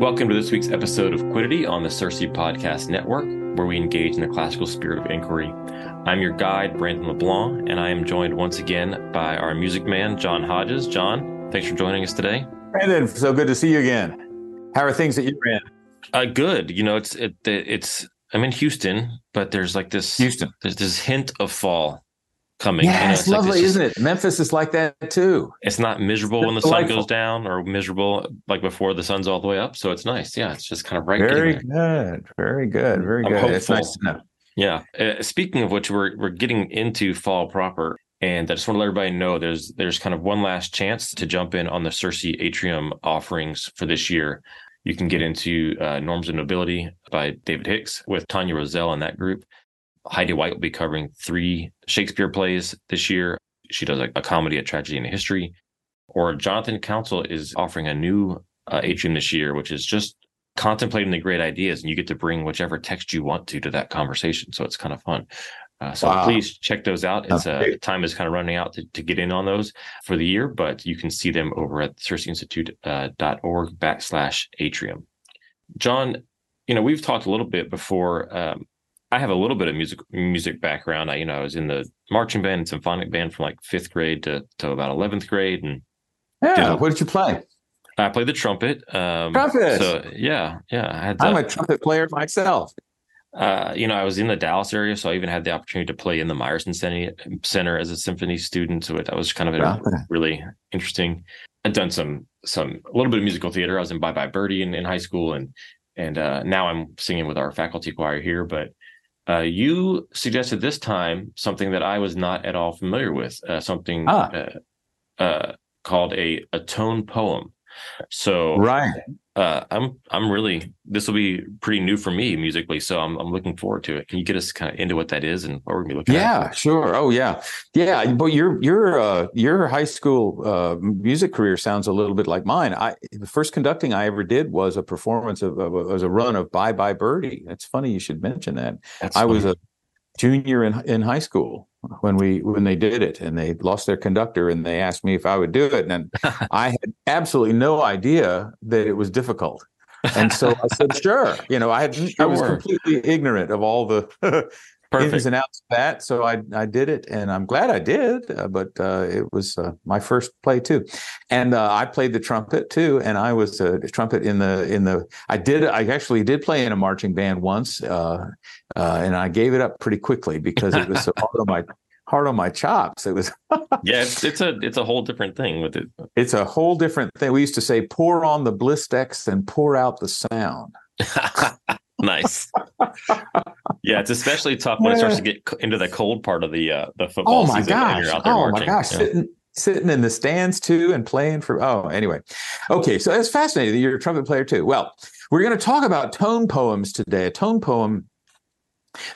Welcome to this week's episode of Quiddity on the Circe Podcast Network, where we engage in the classical spirit of inquiry. I'm your guide, Brandon LeBlanc, and I am joined once again by our music man, John Hodges. John, thanks for joining us today. Brandon, so good to see you again. How are things at your end? Uh, good. You know, it's it, it's I'm in Houston, but there's like this Houston. There's this hint of fall coming. Yeah, you know, it's, lovely, like isn't it? Memphis is like that too. It's not miserable It's when the sun goes down, or miserable like before the sun's all the way up. So it's nice. Yeah, it's just kind of right. Very good. Very good. Very I'm good. It's nice to know. Yeah. Uh, speaking of which, we're we're getting into fall proper, and I just want to let everybody know there's there's kind of one last chance to jump in on the Circe Atrium offerings for this year. You can get into uh, Norms of Nobility by David Hicks with Tanya Roselle in that group. Heidi White will be covering three Shakespeare plays this year. She does a, a comedy, a tragedy, and a history. Or Jonathan Council is offering a new uh, atrium this year, which is just contemplating the great ideas, and you get to bring whichever text you want to to that conversation. So it's kind of fun. Uh, so Wow. please check those out. It's uh, time is kind of running out to, to get in on those for the year, but you can see them over at circeinstitute.org org backslash atrium. John, you know, we've talked a little bit before. Um, I have a little bit of music music background. I, you know, I was in the marching band and symphonic band from like fifth grade to, to about eleventh grade, and Yeah. Ditto. What did you play? I played the trumpet. Um, Trumpet! So yeah, yeah. I had. I'm uh, a trumpet player myself. uh, you know, I was in the Dallas area, so I even had the opportunity to play in the Meyerson Center, Center as a symphony student. So it, that was kind of a really interesting. I'd done some some a little bit of musical theater. I was in Bye Bye Birdie in, in high school, and and uh, now I'm singing with our faculty choir here. But uh, you suggested this time something that I was not at all familiar with. Uh, something Ah. uh, uh, called a a tone poem. So Right. Uh, I'm I'm really this will be pretty new for me musically, so I'm I'm looking forward to it. Can you get us kind of into what that is and what we're gonna be looking Yeah, at? sure. Oh, yeah, yeah. But your your uh, your high school uh, music career sounds a little bit like mine. I the first conducting I ever did was a performance of, of was a run of Bye Bye Birdie. It's funny you should mention that. That's I was a junior in in high school when we when they did it, and they lost their conductor, and they asked me if I would do it, and I had absolutely no idea that it was difficult. And so I said, "Sure." You know, I had I was completely ignorant of all the ins and outs of that. So I I did it, and I'm glad I did. Uh, but uh, it was uh, my first play too, and uh, I played the trumpet too. And I was a trumpet in the in the. I did. I actually did play in a marching band once, uh, and I gave it up pretty quickly because it was so hard on my hard on my chops. It was. Yeah, it's it's a it's a whole different thing with it. It's a whole different thing. We used to say, "Pour on the blistex and pour out the sound." nice. yeah, it's especially tough when it starts to get into the cold part of the uh, the football Oh my gosh! you're out there Oh marching. my gosh! Yeah. Sitting sitting in the stands too and playing for. Oh, anyway, okay. So it's fascinating. that You're a trumpet player too. Well, we're going to talk about tone poems today. A tone poem.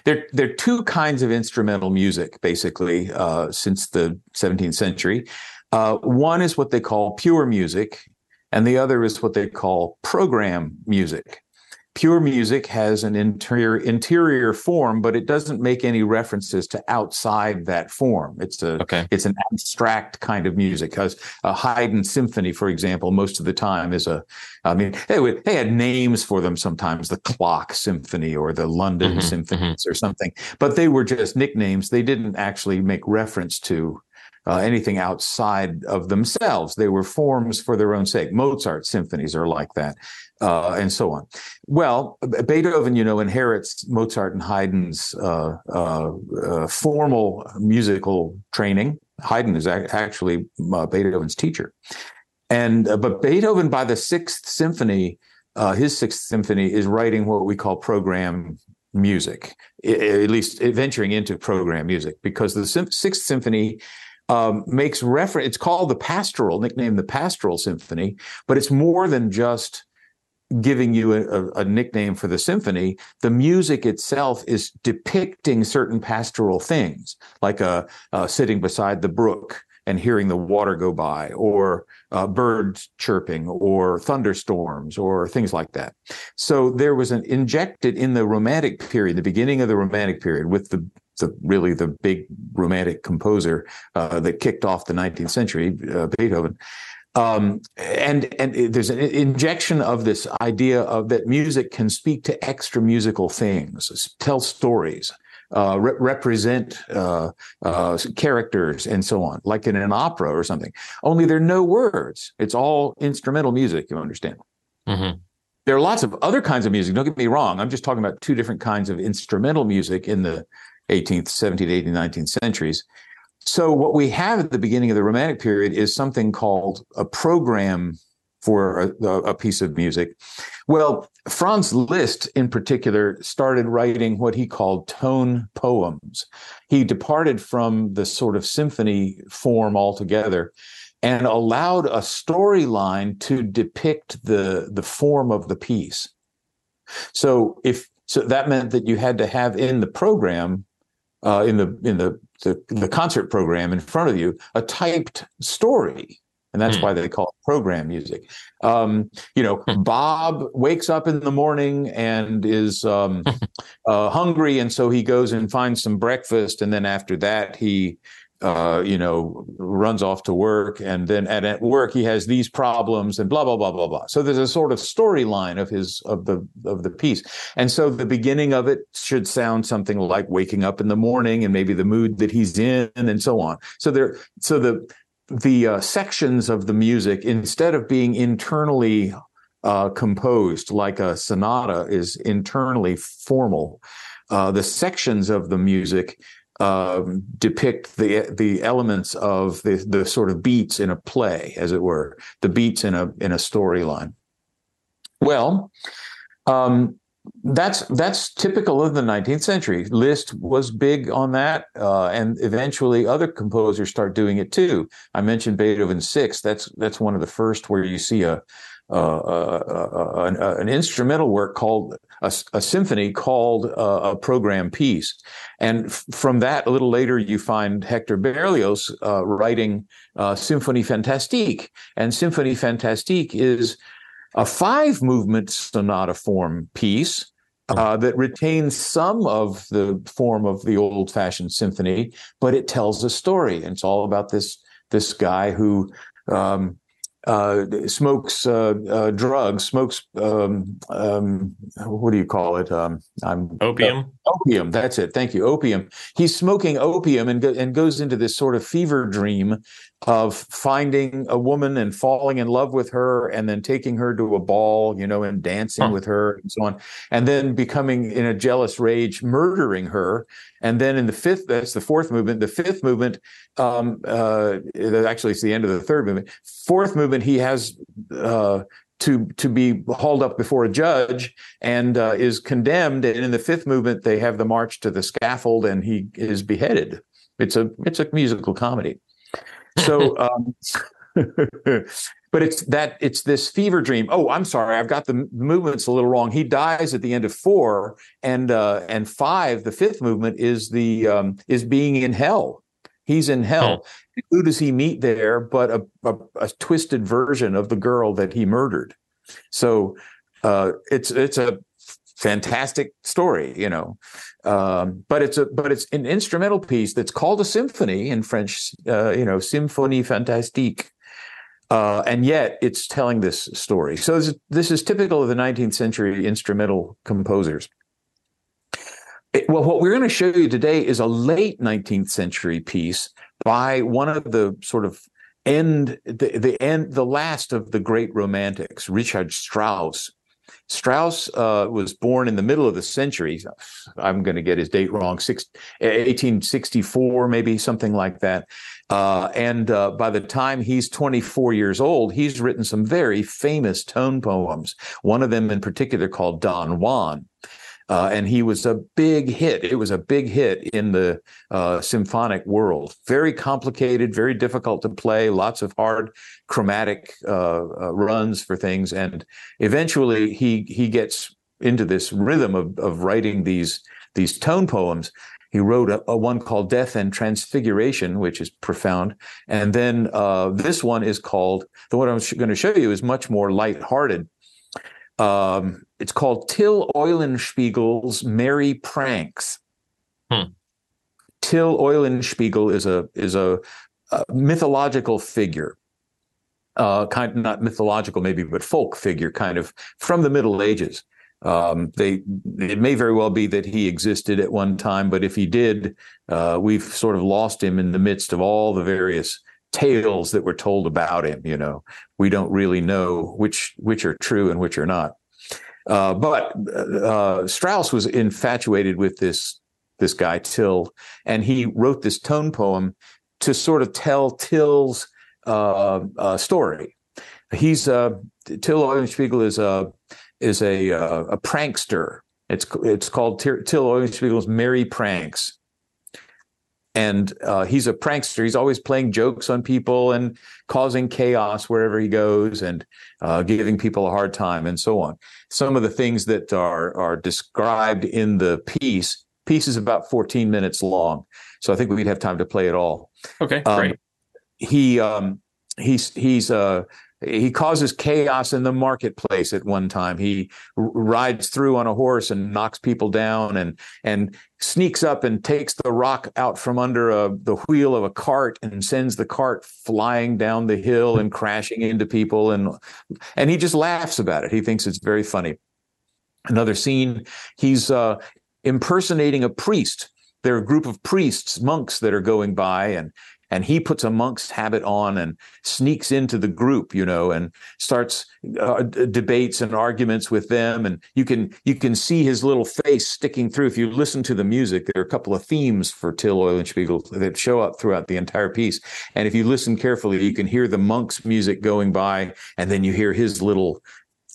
There, there are two kinds of instrumental music, basically, uh, since the 17th century. Uh, one is what they call pure music, and the other is what they call program music. Pure music has an interior interior form, but it doesn't make any references to outside that form. It's a Okay. it's an abstract kind of music. Because a Haydn symphony, for example, most of the time is a. I mean, they would, they had names for them sometimes, the Clock Symphony or the London Mhm, Symphonies or something, but they were just nicknames. They didn't actually make reference to uh, anything outside of themselves. They were forms for their own sake. Mozart symphonies are like that, uh, and so on. Well, Beethoven, you know, inherits Mozart and Haydn's uh, uh, uh, formal musical training. Haydn is ac- actually uh, Beethoven's teacher, and uh, but Beethoven, by the Sixth Symphony, his Sixth Symphony is writing what we call program music, at least venturing into program music, because the Sixth Symphony um, makes reference. It's called the Pastoral, nicknamed the Pastoral Symphony, but it's more than just giving you a, a, nickname for the symphony. The music itself is depicting certain pastoral things, like a, sitting beside the brook and hearing the water go by, or uh, birds chirping, or thunderstorms, or things like that. So there was an injected in the Romantic period, the beginning of the Romantic period, with the the really the big romantic composer uh, that kicked off the 19th century, uh, Beethoven. Um, and and there's an injection of this idea of that music can speak to extra musical things, tell stories, uh, re- represent uh, uh, characters, and so on, like in an opera or something. Only there are no words; it's all instrumental music. You understand? Mm-hmm. There are lots of other kinds of music. Don't get me wrong. I'm just talking about two different kinds of instrumental music in the 18th, 17th, 18th, 19th centuries. So what we have at the beginning of the Romantic period is something called a program for a, a, piece of music. Well, Franz Liszt, in particular, started writing what he called tone poems. He departed from the sort of symphony form altogether and allowed a storyline to depict the, the form of the piece. So if so that meant that you had to have in the program uh, in the in the, the, the concert program in front of you a typed story and that's mm. why they call it program music. Um, you know, hmm. Bob wakes up in the morning and is um, uh, hungry, and so he goes and finds some breakfast, and then after that he uh, you know, runs off to work, and then at, at work he has these problems, and blah blah blah blah blah. So there's a sort of storyline of his of the of the piece, and so the beginning of it should sound something like waking up in the morning, and maybe the mood that he's in, and so on. So there, so the the uh, sections of the music, instead of being internally uh, composed like a sonata is internally formal, uh, the sections of the music um, depict the the elements of the the sort of beats in a play, as it were, the beats in a in a storyline. Well, um, that's that's typical of the 19th century. Liszt was big on that, uh, and eventually other composers start doing it too. I mentioned Beethoven's Sixth. That's that's one of the first where you see a uh, uh, an, an, instrumental work called a, a symphony called a program piece. And f- from that, a little later, you find Hector Berlioz writing Symphonie Fantastique. And Symphonie Fantastique is a five movement sonata form piece oh. uh, that retains some of the form of the old fashioned symphony, but it tells a story. And it's all about this this guy who um, uh, smokes uh, uh, drugs, smokes um, um, what do you call it? Um, I'm opium. opium. That's it. Thank you. Opium. He's smoking opium and go, and goes into this sort of fever dream of finding a woman and falling in love with her and then taking her to a ball, you know, and dancing huh. with her and so on, and then becoming in a jealous rage, murdering her. And then in the fifth, that's the fourth movement. The fifth movement, um, uh, actually, it's the end of the third movement. Fourth movement, he has uh, to to be hauled up before a judge and uh, is condemned. And in the fifth movement, they have the march to the scaffold, and he is beheaded. It's a it's a musical comedy. So, um, but it's that it's this fever dream. Oh, I'm sorry, I've got the movements a little wrong. He dies at the end of four, and uh, and five, the fifth movement is the um, is being in hell. He's in hell. Oh. Who does he meet there? But a, a, a twisted version of the girl that he murdered. So uh, it's it's a fantastic story, you know. Um, but it's a but it's an instrumental piece that's called a symphony in French, uh, you know, symphonie fantastique. Uh, and yet it's telling this story. So this, this, is typical of the 19th century instrumental composers. It, well, what we're going to show you today is a late 19th century piece by one of the sort of end the, the end the last of the great romantics, Richard Strauss. Strauss uh, was born in the middle of the century. I'm going to get his date wrong, six, 1864, maybe something like that. Uh, and uh, by the time he's 24 years old, he's written some very famous tone poems. One of them in particular called Don Juan. Uh, and he was a big hit. It was a big hit in the uh, symphonic world. Very complicated, very difficult to play. Lots of hard chromatic uh, uh runs for things, and eventually he he gets into this rhythm of of writing these these tone poems. He wrote a, a one called Death and Transfiguration, which is profound, and then uh, this one is called the one I'm going to show you is much more lighthearted. Um, it's called Till Eulenspiegel's Merry Pranks. Hmm. Till Eulenspiegel is a is a, a mythological figure. uh, kind of not mythological, maybe, but folk figure, kind of from the Middle Ages. Um, they it may very well be that he existed at one time, but if he did, uh, we've sort of lost him in the midst of all the various tales that were told about him. You know, we don't really know which which are true and which are not. Uh, but uh, Strauss was infatuated with this this guy Till, and he wrote this tone poem to sort of tell Till's uh, uh, story. He's uh, Till Eulenspiegel is a is a uh, a prankster. It's it's called Till Eulenspiegel's Merry Pranks, and uh, he's a prankster. He's always playing jokes on people and causing chaos wherever he goes, and uh, giving people a hard time, and so on. Some of the things that are are described in the piece. Piece is about 14 minutes long, so I think we'd have time to play it all. Okay, um, great. He um, he's he's uh, he causes chaos in the marketplace at one time. He rides through on a horse and knocks people down and and sneaks up and takes the rock out from under a, the wheel of a cart and sends the cart flying down the hill and crashing into people and and he just laughs about it. He thinks it's very funny. Another scene, he's uh, impersonating a priest there are a group of priests, monks that are going by, and and he puts a monk's habit on and sneaks into the group you know and starts uh, debates and arguments with them. And you can you can see his little face sticking through. If you listen to the music there are a couple of themes for till eulenspiegel that show up throughout the entire piece. And if you listen carefully you can hear the monk's music going by and then you hear his little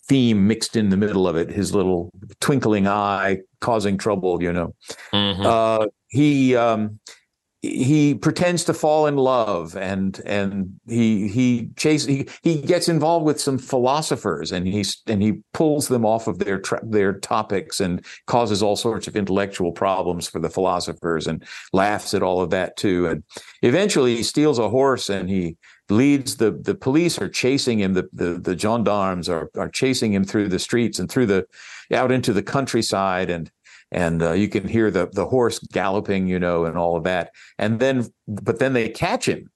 theme mixed in the middle of it his little twinkling eye causing trouble you know. Mm-hmm. uh, he um, he pretends to fall in love and and he he chases he, he gets involved with some philosophers and he's and he pulls them off of their tra- their topics and causes all sorts of intellectual problems for the philosophers and laughs at all of that too. And eventually he steals a horse and he leads the the police are chasing him. The the, the gendarmes are are chasing him through the streets and through the out into the countryside and and uh, you can hear the the horse galloping, you know, and all of that. And then, but then they catch him,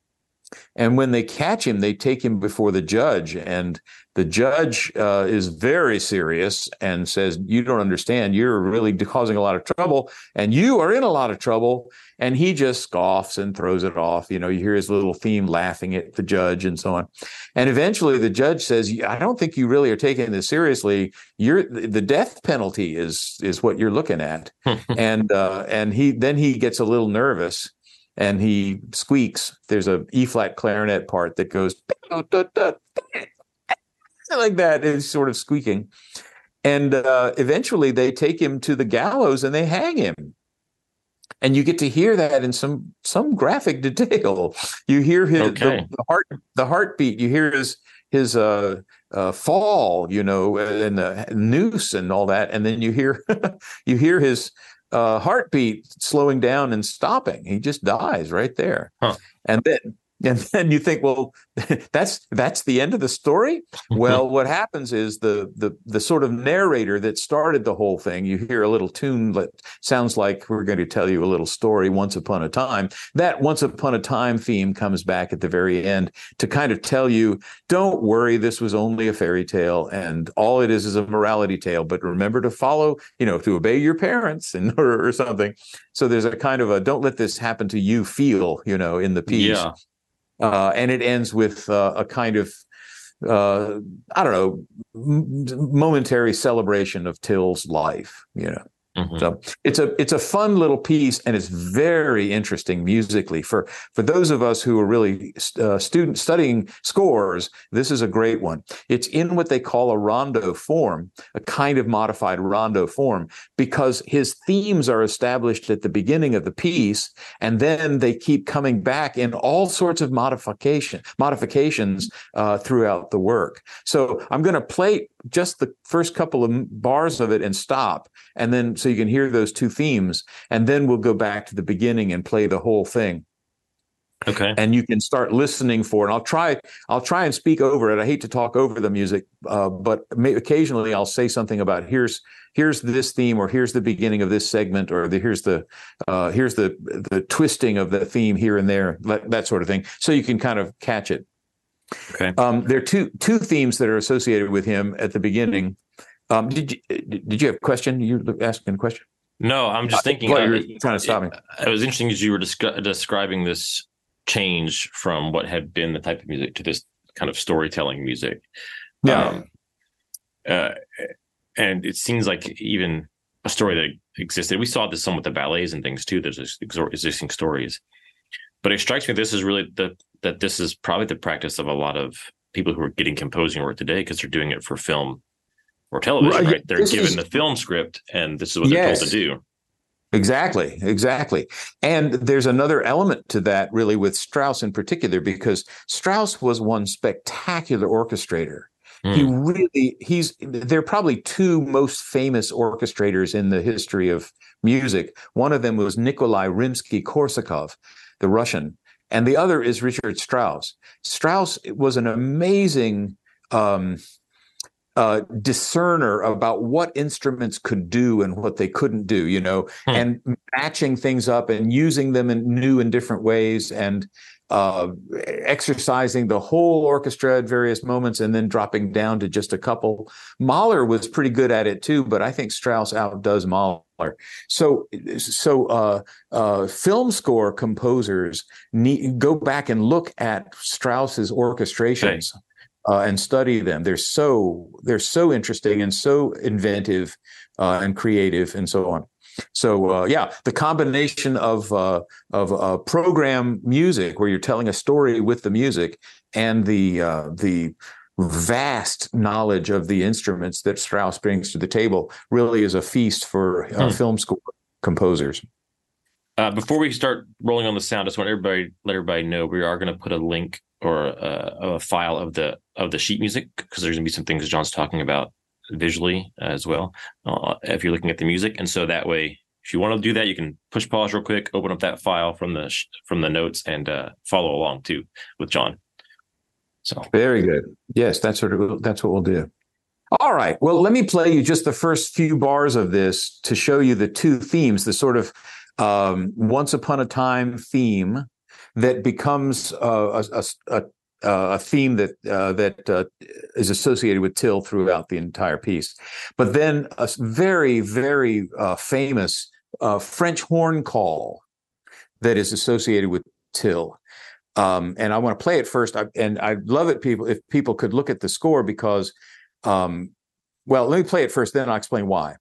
and when they catch him, they take him before the judge, and the judge uh, is very serious and says, "You don't understand. You're really causing a lot of trouble, and you are in a lot of trouble." And he just scoffs and throws it off. You know, you hear his little theme laughing at the judge and so on. And eventually, the judge says, "I don't think you really are taking this seriously. You're the death penalty is is what you're looking at." and uh, and he then he gets a little nervous and he squeaks. There's a E flat clarinet part that goes like that is sort of squeaking. And uh, eventually they take him to the gallows and they hang him. And you get to hear that in some some graphic detail. You hear his okay. the, the, heart the heartbeat. You hear his his uh, uh, fall, you know, and the noose and all that. And then you hear you hear his uh, heartbeat slowing down and stopping. He just dies right there. Huh. And then and then you think, well, that's that's the end of the story. well, what happens is the the the sort of narrator that started the whole thing. You hear a little tune that sounds like we're going to tell you a little story. Once upon a time, that once upon a time theme comes back at the very end to kind of tell you, don't worry, this was only a fairy tale, and all it is is a morality tale. But remember to follow, you know, to obey your parents and or, or something. So there's a kind of a don't let this happen to you feel, you know, in the piece. Yeah and it ends with uh, a kind of uh, I don't know momentary celebration of Till's life. You know. Mm-hmm. So it's a it's a fun little piece, and it's very interesting musically for for those of us who are really uh, student studying scores. This is a great one. It's in what they call a rondo form, a kind of modified rondo form, because his themes are established at the beginning of the piece, and then they keep coming back in all sorts of modification modifications uh, throughout the work. So I'm going to play just the first couple of bars of it and stop and then so you can hear those two themes and then we'll go back to the beginning and play the whole thing. Okay. And you can start listening for and i'll try i'll try and speak over it. I hate to talk over the music uh, but may, occasionally i'll say something about here's here's this theme or here's the beginning of this segment or the, here's the uh, here's the the twisting of the theme here and there that, that sort of thing. So you can kind of catch it. Okay. Um, there are two two themes that are associated with him at the beginning. Um, did you did you have a question? You asking a question? No, I'm just thinking. Well, you're trying to stop me. It was interesting as you were descri- describing this change from what had been the type of music to this kind of storytelling music. Yeah. Um, uh, and it seems like even a story that existed. We saw this some with the ballets and things too. There's existing stories, but it strikes me this is really the that this is probably the practice of a lot of people who are getting composing work today because they're doing it for film or television. Right. They're This given is- the film script, and this is what they're Yes. told to do. Exactly, exactly. And there's another element to that, really, with Strauss in particular, because Strauss was one spectacular orchestrator. He really, he's, there are probably two most famous orchestrators in the history of music. One of them was Nikolai Rimsky Korsakov, the Russian, and the other is Richard Strauss. Strauss was an amazing, um, uh, discerner about what instruments could do and what they couldn't do, you know, Hmm. and matching things up and using them in new and different ways and uh, exercising the whole orchestra at various moments and then dropping down to just a couple. Mahler was pretty good at it too, but I think Strauss outdoes Mahler. So, so uh, uh, film score composers need go back and look at Strauss's orchestrations uh, and study them. They're so they're so interesting and so inventive uh, and creative and so on. So uh, yeah, the combination of uh, of uh, program music where you're telling a story with the music and the uh, the vast knowledge of the instruments that Strauss brings to the table really is a feast for uh, Hmm. film score composers. Uh, before we start rolling on the sound, I just want everybody let everybody know we are going to put a link or a, a file of the of the sheet music because there's going to be some things John's talking about visually as well uh, if you're looking at the music, and so that way, if you want to do that, you can push pause real quick, open up that file from the sh- from the notes, and uh, follow along too with John. So Very good. Yes, that's what it, that's what we'll do. All right. Well, let me play you just the first few bars of this to show you the two themes, the sort of um, once upon a time theme that becomes uh, a, a, a, a theme that uh, that uh, is associated with Till throughout the entire piece. But then a very, very uh, famous uh, French horn call that is associated with Till. Um, and I want to play it first. I, and I'd love it, people, if people could look at the score because, um, well, let me play it first, then I'll explain why.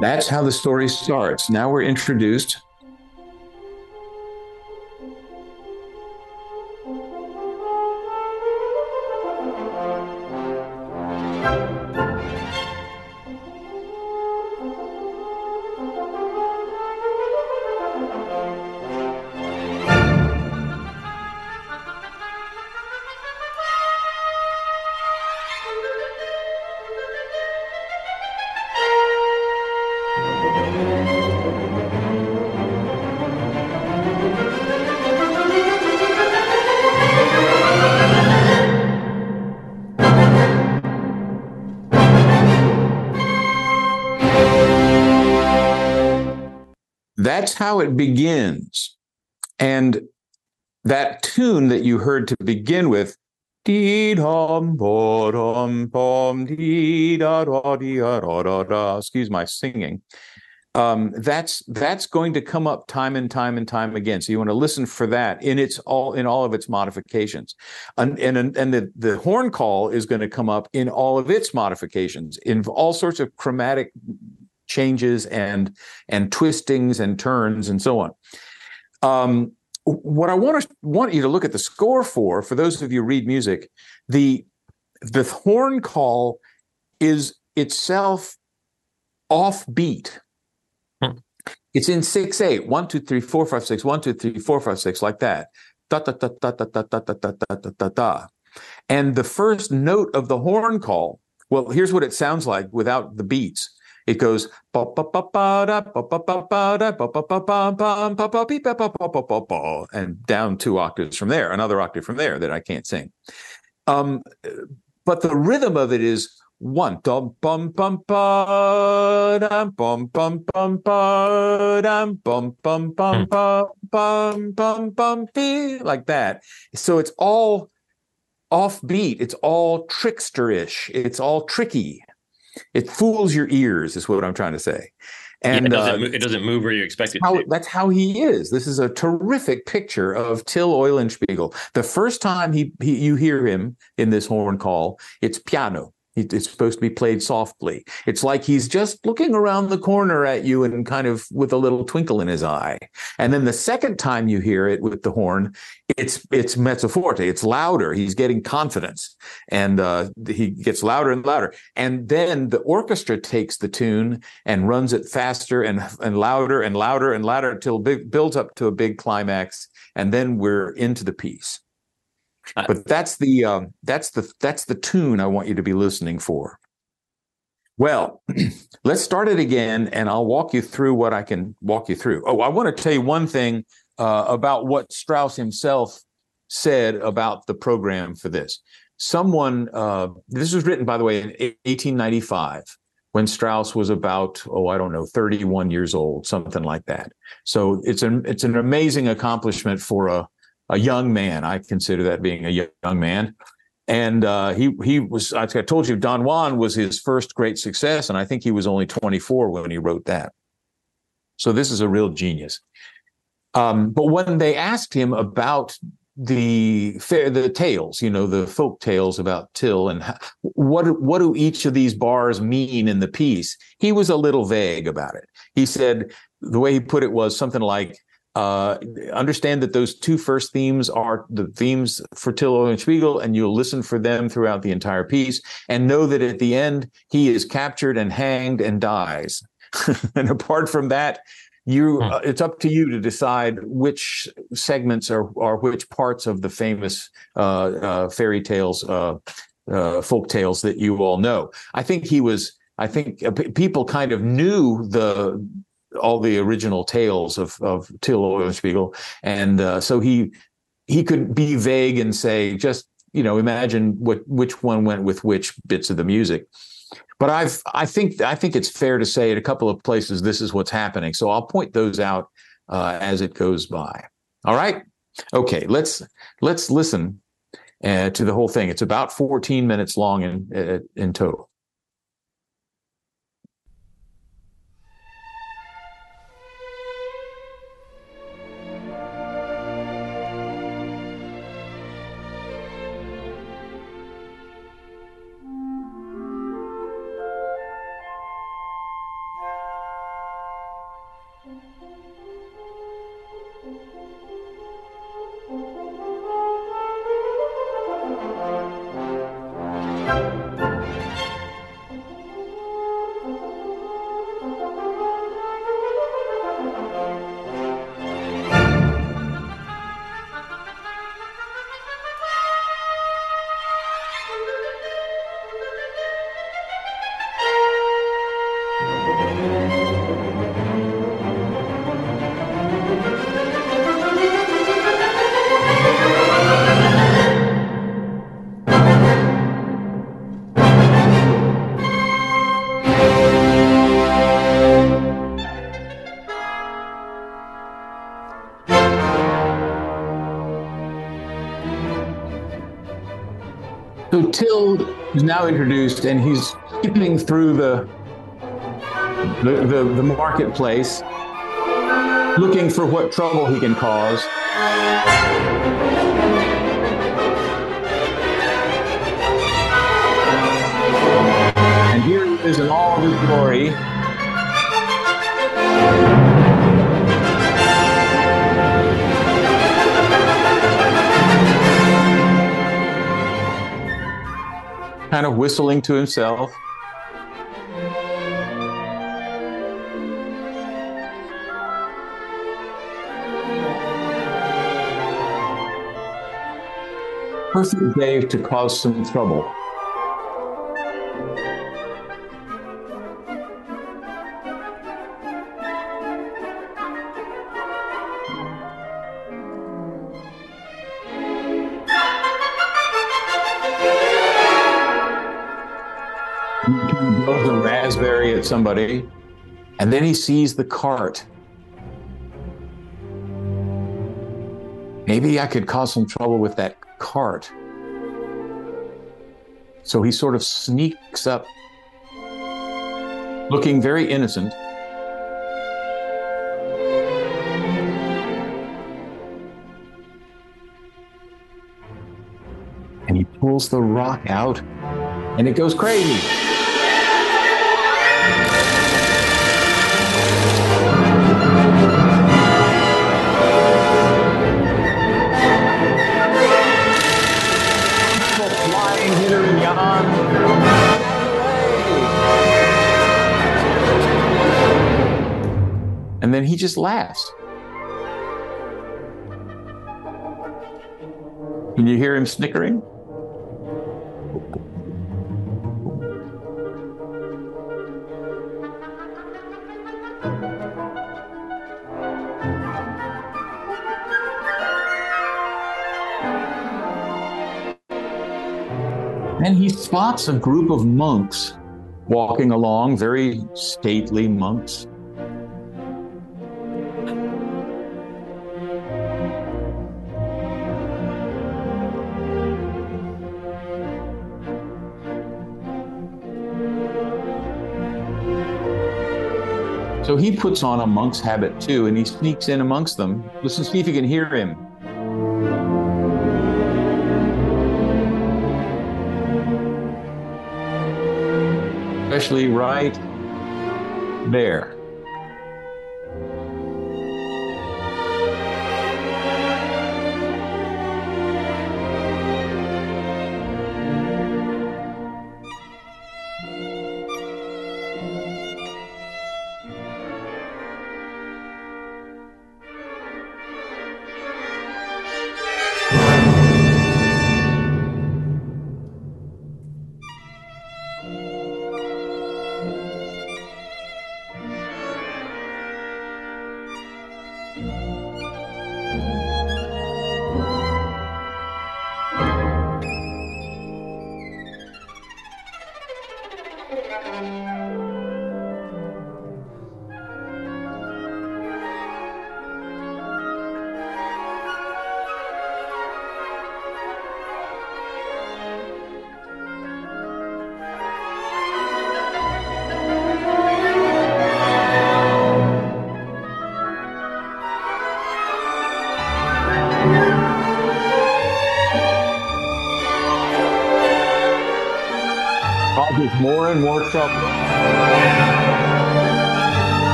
That's how the story starts. Now we're introduced That's how it begins. And that tune that you heard to begin with, dee bo dum bum dee da da dee da da da. Excuse my singing. Um, that's that's going to come up time and time and time again. So you want to listen for that in its all in all of its modifications, and and and the the horn call is going to come up in all of its modifications in all sorts of chromatic changes and and twistings and turns and so on. Um, what I want to want you to look at the score for, for those of you who read music, the the horn call is itself offbeat. Hmm. It's in six eight, one, two, three, four, five, six, one, two, three, four, five, six, like that. Da da da da da da da da da da da da. And the first note of the horn call, well, here's what it sounds like without the beats. It goes and down two octaves from there, another octave from there that I can't sing. Um, but the rhythm of it is one dum bum bum ba dum bum bum bum ba dum bum bum bum bum bum bum bum like that. So it's all offbeat. It's all tricksterish. It's all tricky. It fools your ears, is what I'm trying to say. And yeah, it, doesn't, uh, it, doesn't, move where you expect it how, to. That's how he is. This is a terrific picture of Till Eulenspiegel. The first time he, he you hear him in this horn call, it's piano. It's supposed to be played softly. It's like he's just looking around the corner at you and kind of with a little twinkle in his eye. And then the second time you hear it with the horn, it's it's mezzo forte. It's louder. He's getting confidence, and uh, he gets louder and louder. And then the orchestra takes the tune and runs it faster and and louder and louder and louder until it builds up to a big climax. And then we're into the piece. But that's the um, that's the that's the tune I want you to be listening for. Well, let's start it again, and I'll walk you through what I can walk you through. Oh, I want to tell you one thing uh, about what Strauss himself said about the program for this. Someone, uh, this was written, by the way, in 1895 when Strauss was about, oh, I don't know, 31 years old, something like that. So it's an it's an amazing accomplishment for a a young man. I consider that being a young man. And uh, he he was. I told you, Don Juan was his first great success, and I think he was only 24 when he wrote that. So this is a real genius. Um, but when they asked him about the fair the tales, you know, the folk tales about Till and how, what what do each of these bars mean in the piece, he was a little vague about it. He said the way he put it was something like uh, understand that those two first themes are the themes for Till Eulenspiegel, and you'll listen for them throughout the entire piece, and know that at the end he is captured and hanged and dies. and apart from that, you hmm. uh, it's up to you to decide which segments are are which parts of the famous uh, uh fairy tales, uh, uh, folk tales that you all know. I think he was. I think people kind of knew the all the original tales of of Till Eulenspiegel, and uh, so he he could be vague and say just you know imagine what which one went with which bits of the music. But I've I think I think it's fair to say at a couple of places this is what's happening. So I'll point those out uh, as it goes by. All right, okay. Let's let's listen uh, to the whole thing. It's about 14 minutes long in uh, in total. Now introduced, and he's skipping through the the, the, the marketplace, looking for what trouble he can cause. Kind of whistling to himself. Perfect day to cause some trouble. Somebody, and then he sees the cart. Maybe I could cause some trouble with that cart. So he sort of sneaks up, looking very innocent. And he pulls the rock out, and it goes crazy. And then he just laughs. Can you hear him snickering? And he spots a group of monks walking along, very stately monks. So he puts on a monk's habit too, and he sneaks in amongst them. Let's see if you can hear him. Especially right there.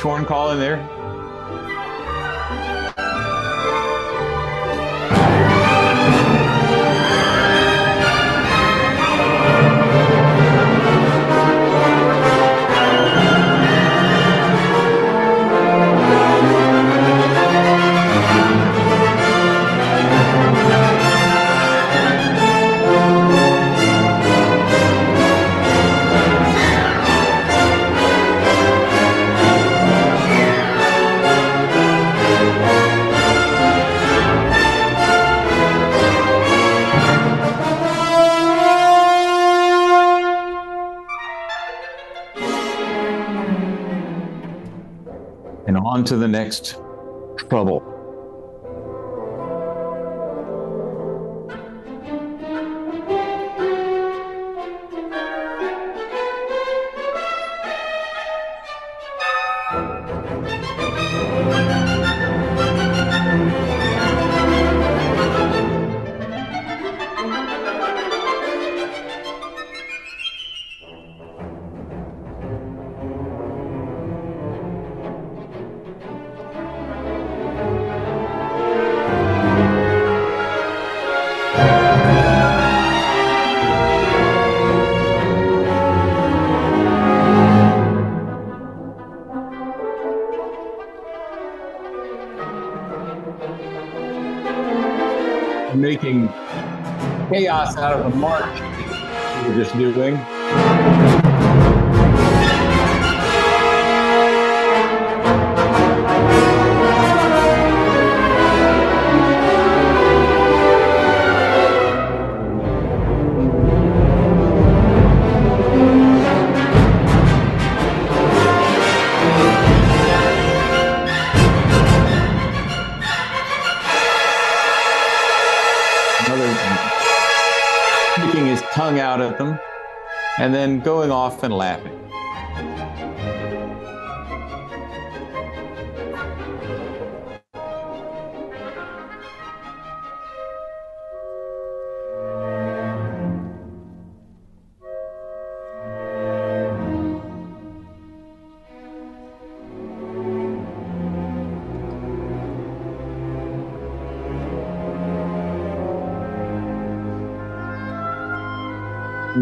Horn call in there? On to the next trouble. Doing. Out at them, and then going off and laughing.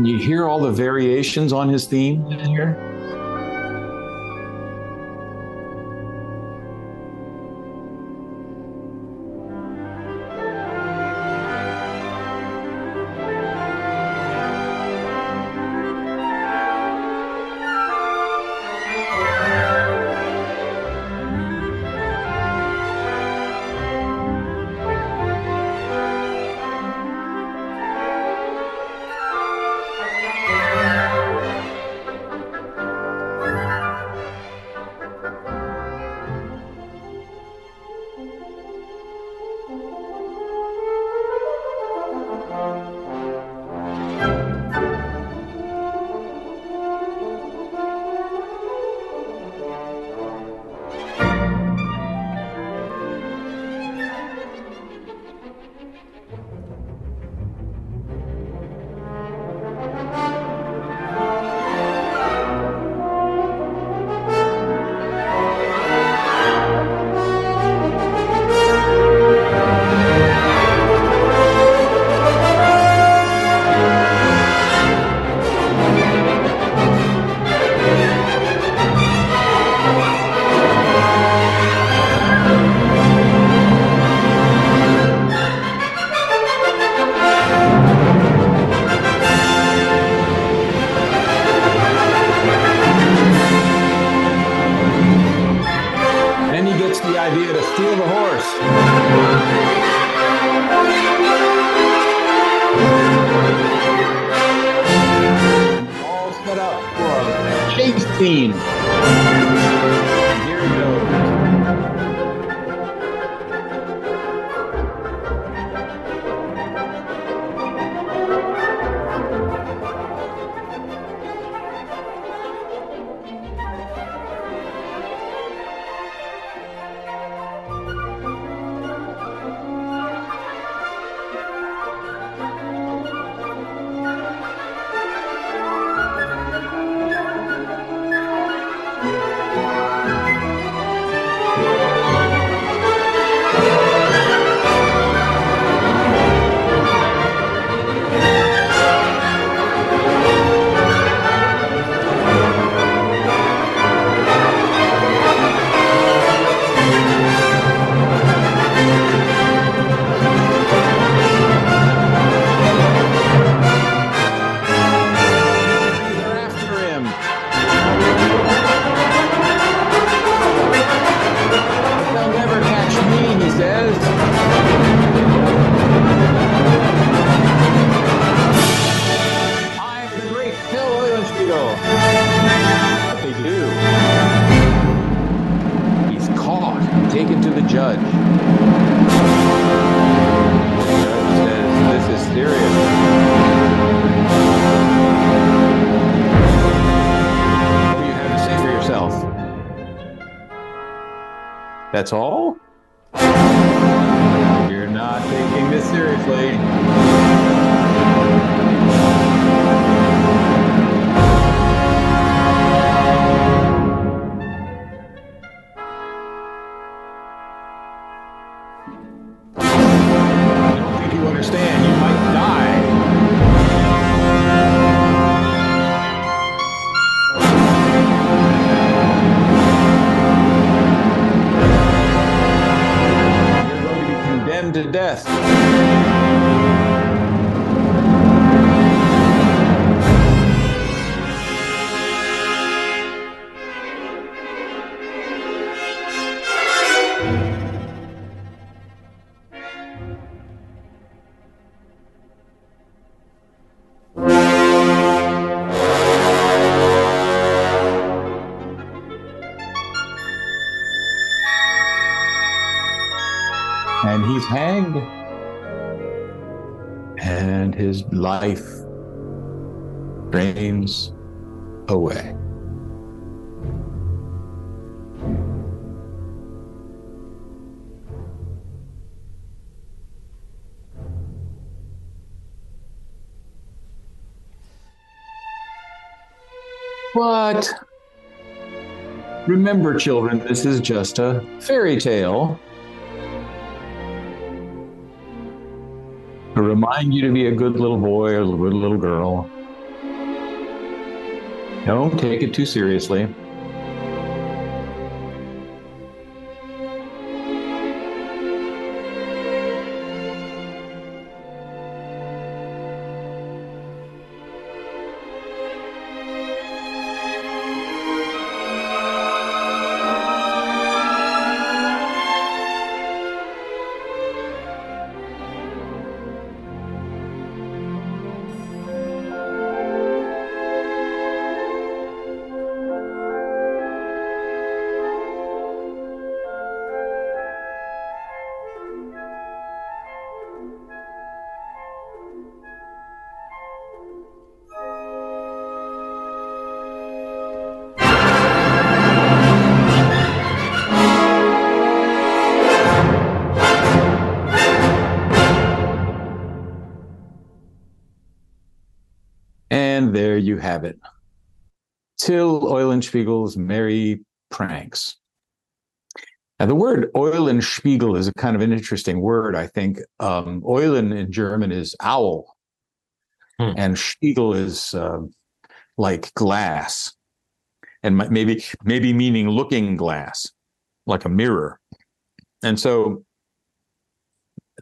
You hear all the variations on his theme in here? That's all? to death. Life drains away. But remember, children, this is just a fairy tale. To remind you to be a good little boy or a good little girl. Don't take it too seriously. There you have it. Till Eulenspiegel's Merry Pranks. Now, the word Eulenspiegel is a kind of an interesting word, I think. Um, Eulen in German is owl, hmm. and Spiegel is uh, like glass, and maybe maybe meaning looking glass, like a mirror. And so,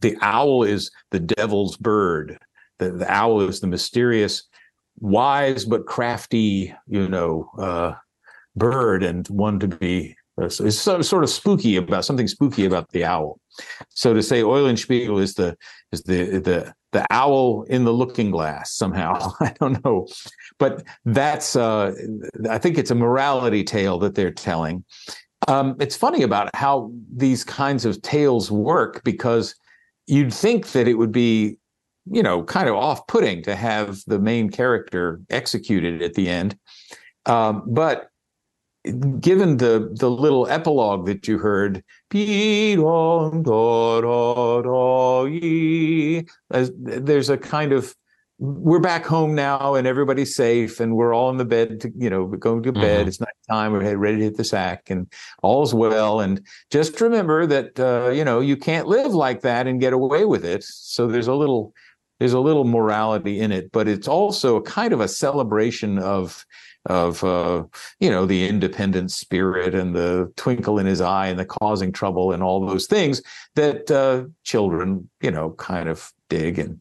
the owl is the devil's bird. The, the owl is the mysterious wise but crafty, you know, uh, bird and one to be uh, it's sort of spooky about something spooky about the owl. So to say Eulenspiegel is the is the the the owl in the looking glass somehow. I don't know, but that's uh, I think it's a morality tale that they're telling. Um, it's funny about how these kinds of tales work because you'd think that it would be you know, kind of off putting to have the main character executed at the end. Um, but given the the little epilogue that you heard, there's a kind of we're back home now and everybody's safe and we're all in the bed to you know going to bed mm-hmm. it's nighttime we're ready to hit the sack and all's well and just remember that uh, you know you can't live like that and get away with it so there's a little there's a little morality in it, but it's also kind of a celebration of of uh, you know the independent spirit and the twinkle in his eye and the causing trouble and all those things that uh, children you know kind of dig and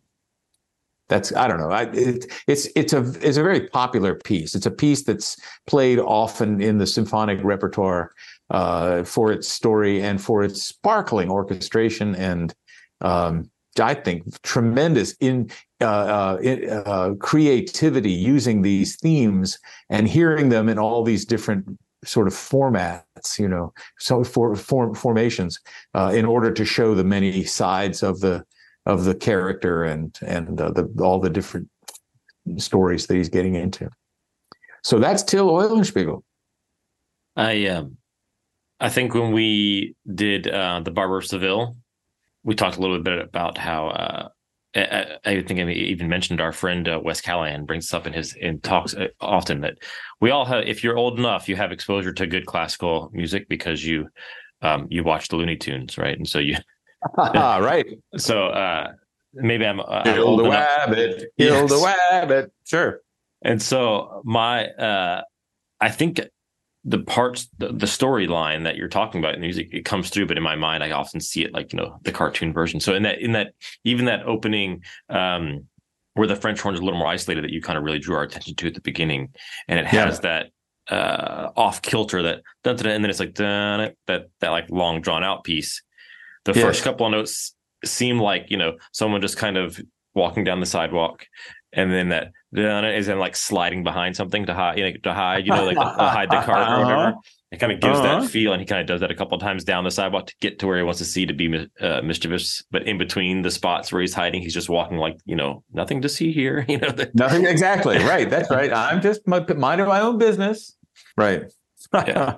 that's I don't know I, it, it's it's a it's a very popular piece. It's a piece that's played often in the symphonic repertoire uh, for its story and for its sparkling orchestration and um, I think, tremendous in, uh, uh, uh, creativity using these themes and hearing them in all these different sort of formats, you know, so for form, formations, uh, in order to show the many sides of the of the character and and uh, the all the different stories that he's getting into. So that's Till Eulenspiegel. I um, I think when we did uh, the Barber of Seville we talked a little bit about how uh, I, I, think I even mentioned our friend uh, Wes Callihan brings this up in his in talks uh, often that we all have. If you're old enough, you have exposure to good classical music because you um, you watch the Looney Tunes, right? And so you right. So uh, maybe I'm, uh, kill the rabbit, kill yes. the rabbit. Sure. And so my uh, I think the parts the, the storyline that you're talking about in the music it comes through but in my mind i often see it like you know the cartoon version so in that in that even that opening um where the french horn is a little more isolated that you kind of really drew our attention to at the beginning and it has yeah. that uh off kilter that and then it's like that that like long drawn out piece the yes. first couple of notes seem like you know someone just kind of walking down the sidewalk and then that is then like sliding behind something to hide, you know, to hide, you know, like to hide the cart or whatever. Uh-huh. It kind of gives Uh-huh. that feel, and he kind of does that a couple of times down the sidewalk to get to where he wants to see to be uh, mischievous. But in between the spots where he's hiding, he's just walking like you know nothing to see here. You know, Nothing exactly. Right. That's right. I'm just my, minding my own business. Right. Yeah.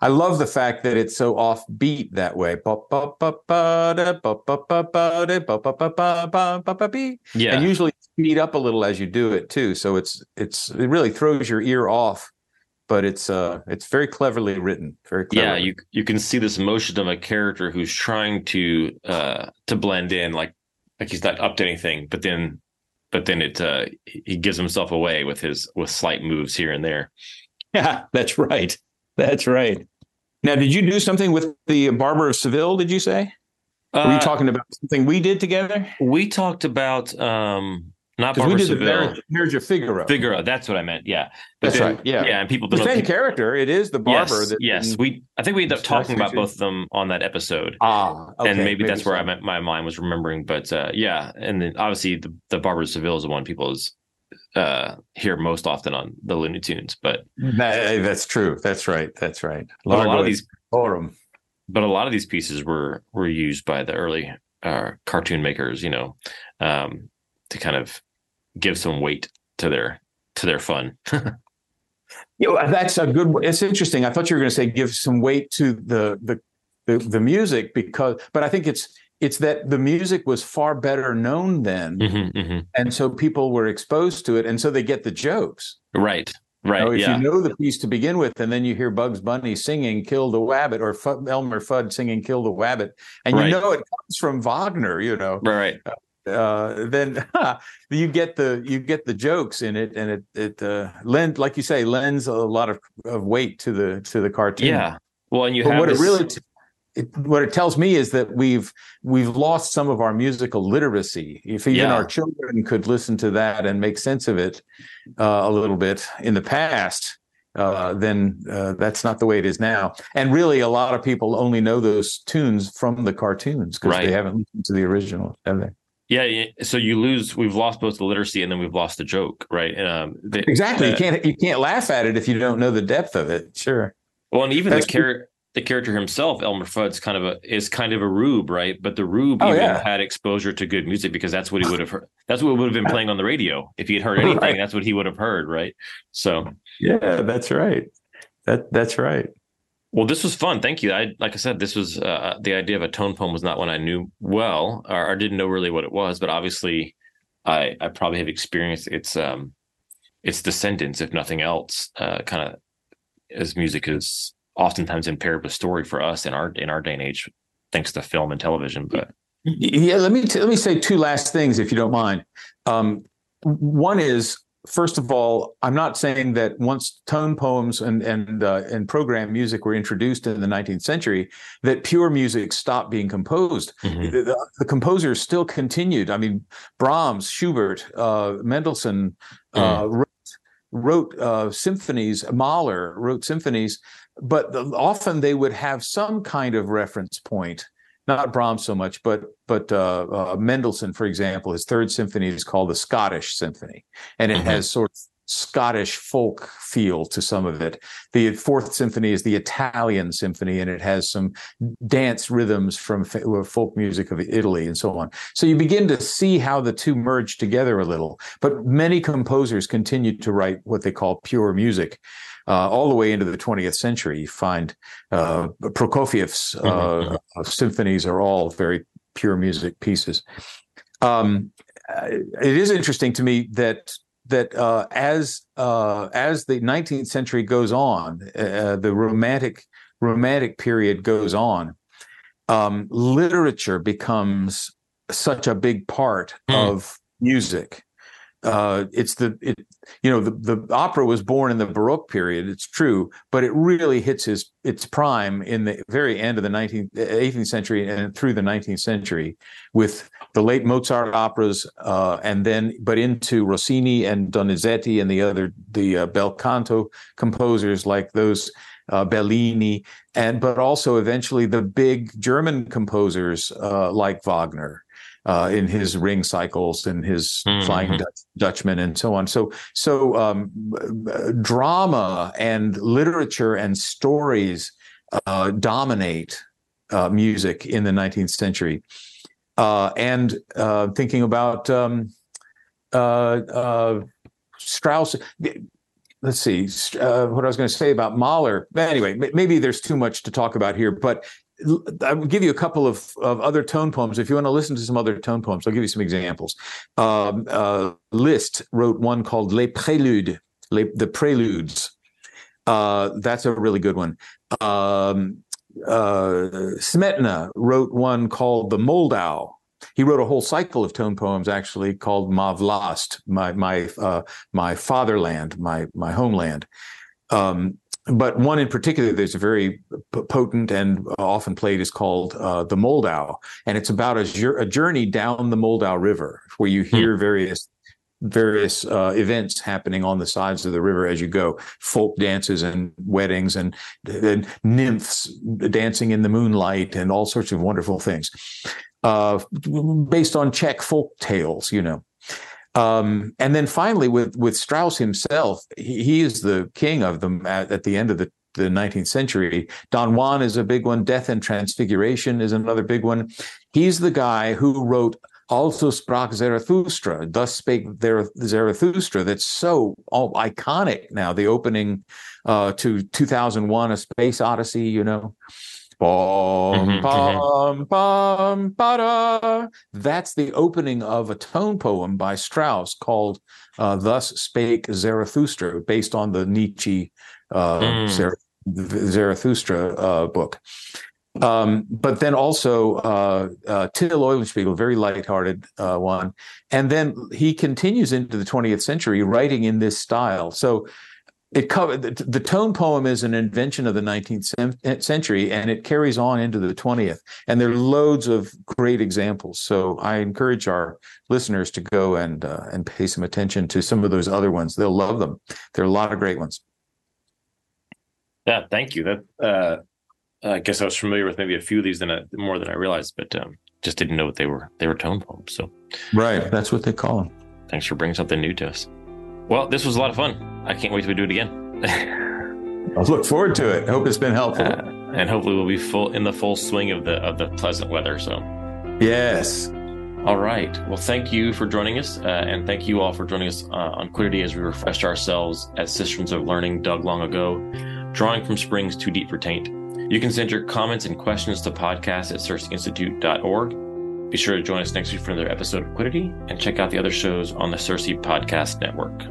I love the fact that it's so offbeat that way. yeah, And usually speed up a little as you do it too. So it's it's it really throws your ear off, but it's uh it's very cleverly written. Very clever. yeah. You you can see this motion of a character who's trying to uh to blend in, like like he's not up to anything, but then but then it uh he gives himself away with his with slight moves here and there. Yeah, that's right. That's right. Now, did you do something with the Barber of Seville? Did you say? Were you Uh, talking about something we did together? we talked about um not Because we did the Seville. marriage, marriage of Figaro. Figaro, that's what I meant. Yeah, That's right, yeah. yeah, and people the same character. It is the barber. Yes, that yes. We I think we ended up talking about both of them on that episode. ah, okay, and maybe, that's where so. I meant my mind was remembering. But uh, yeah, and then obviously the the Barber of Seville is the one people is uh hear most often on the Looney Tunes. But That- that's true. That's right. That's right. but a lot of these Forum. but a lot of these pieces were were used by the early uh, cartoon makers, you know, um, to kind of give some weight to their to their fun. Know, that's a good. It's interesting. I thought you were going to say give some weight to the the the, the music because, but I think it's it's that the music was far better known then, Mhm, mhm. and so people were exposed to it, and so they get the jokes. Right, right, You know, if yeah, you know the piece to begin with, and then you hear Bugs Bunny singing "Kill the Wabbit" or F- Elmer Fudd singing "Kill the Wabbit," and Right. you know it comes from Wagner. You know, right, right. Uh, then you get the you get the jokes in it, and it it uh, lend like you say lends a lot of, of weight to the to the cartoon. Yeah. Well, and you but have what this, it really t- it, what it tells me is that we've we've lost some of our musical literacy. If even Yeah. our children could listen to that and make sense of it uh, a little bit in the past. Uh, then uh, that's not the way it is now. And really, a lot of people only know those tunes from the cartoons because Right. they haven't listened to the original, have they? Yeah. So you lose. We've lost both the literacy and then we've lost the joke, right? Um, the- Exactly. you can't you can't laugh at it if you don't know the depth of it. Sure. Well, and even That's the character, the character himself, Elmer Fudd's kind of a is kind of a rube, right? But the rube Oh, even yeah. had exposure to good music because that's what he would have heard. That's what would have been playing on the radio if he had heard anything. Right. That's what he would have heard, right? So, Yeah, that's right. That that's right. Well, this was fun. Thank you. I like I said, this was uh, the idea of a tone poem was not one I knew well or, or didn't know really what it was, but obviously, I I probably have experienced its um its descendants, if nothing else, uh, kind of as music is oftentimes impaired with story for us in our in our day and age, thanks to film and television. But Yeah, let me t- let me say two last things if you don't mind. Um, one is first of all, I'm not saying that once tone poems and and uh, and program music were introduced in the 19th century, that pure music stopped being composed. Mhm. The, the- the composers still continued. I mean, Brahms, Schubert, uh, Mendelssohn uh, wrote, wrote uh, symphonies. Mahler wrote symphonies, but the, often they would have some kind of reference point. Not Brahms so much, but but uh, uh, Mendelssohn, for example, his third symphony is called the Scottish Symphony, and it Mhm. has sort of Scottish folk feel to some of it. The fourth symphony is the Italian symphony, and it has some dance rhythms from uh, folk music of Italy and so on. So you begin to see how the two merge together a little. But many composers continued to write what they call pure music. Uh, all the way into the 20th century, you find uh, Prokofiev's uh, symphonies are all very pure music pieces. Um, it is interesting to me that that uh, as uh, as the 19th century goes on, uh, the romantic romantic period goes on, um, literature becomes such a big part Hmm. of music. Uh, it's the it, you know the, the opera was born in the Baroque period. It's true, but it really hits his its prime in the very end of the 19th 18th century and through the 19th century with the late Mozart operas, uh, and then but into Rossini and Donizetti and the other the uh, bel canto composers like those uh, Bellini, and but also eventually the big German composers uh, like Wagner. Uh, in his ring cycles and his mm-hmm. Flying Dutch, Dutchman and so on. So, so um, drama and literature and stories uh, dominate uh, music in the 19th century. Uh, and uh, thinking about um, uh, Strauss, let's see what I was going to say about Mahler. Anyway, maybe there's too much to talk about here, but I will give you a couple of, of other tone poems. If you want to listen to some other tone poems, I'll give you some examples. Um, uh, Liszt wrote one called Les Préludes, Les, the Preludes. Uh, that's a really good one. Um, uh, Smetana wrote one called the Moldau. He wrote a whole cycle of tone poems, actually, called Ma Vlast, my my uh, my fatherland, my my homeland. Um, but one in particular that's very potent and often played is called uh, the Moldau, and it's about a, a, journey down the Moldau River, where you hear hmm. various various uh, events happening on the sides of the river as you go, folk dances and weddings and, and nymphs dancing in the moonlight and all sorts of wonderful things, uh, based on Czech folk tales, you know. Um, and then finally, with with Strauss himself, he, he is the king of them at, at the end of the the 19th century. Don Juan is a big one. Death and Transfiguration is another big one. He's the guy who wrote Also sprach Zarathustra, Thus Spake Zarathustra, that's so iconic now, the opening uh, to 2001, A Space Odyssey, you know. Bum, bum, bum, ba That's the opening of a tone poem by Strauss called uh, Thus Spake Zarathustra, based on the Nietzsche uh, mm. Zarathustra uh, book. Um, but then also uh, uh, Till Eulenspiegel, very lighthearted uh, one. And then he continues into the 20th century writing in this style. So it covered the, the, tone poem is an invention of the 19th century and it carries on into the 20th and there are loads of great examples. So i encourage our listeners to go and uh, and pay some attention to some of those other ones. They'll love them. There are a lot of great ones. Yeah thank you. That uh, i guess i was familiar with maybe a few of these than I, more than i realized but um, just didn't know what they were they were tone poems so. Right. That's what they call them thanks for bringing something new to us well, this was a lot of fun. I can't wait to do it again. I look forward to it. I hope it's been helpful. Uh, and hopefully we'll be full in the full swing of the of the pleasant weather. So, yes. All right. Well, thank you for joining us, uh, and thank you all for joining us uh, on Quiddity as we refreshed ourselves as cisterns of learning dug long ago, drawing from springs too deep for taint. You can send your comments and questions to podcast at circeinstitute.org. Be sure to join us next week for another episode of Quiddity and check out the other shows on the CiRCE Podcast Network.